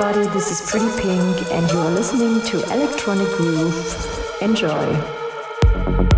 everybody, this is Pretty Pink, and you are listening to Electronic Groove. Enjoy.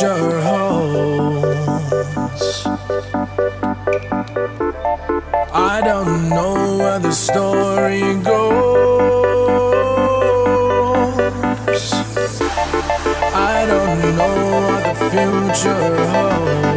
future holds. I don't know where the story goes. I don't know what the future holds.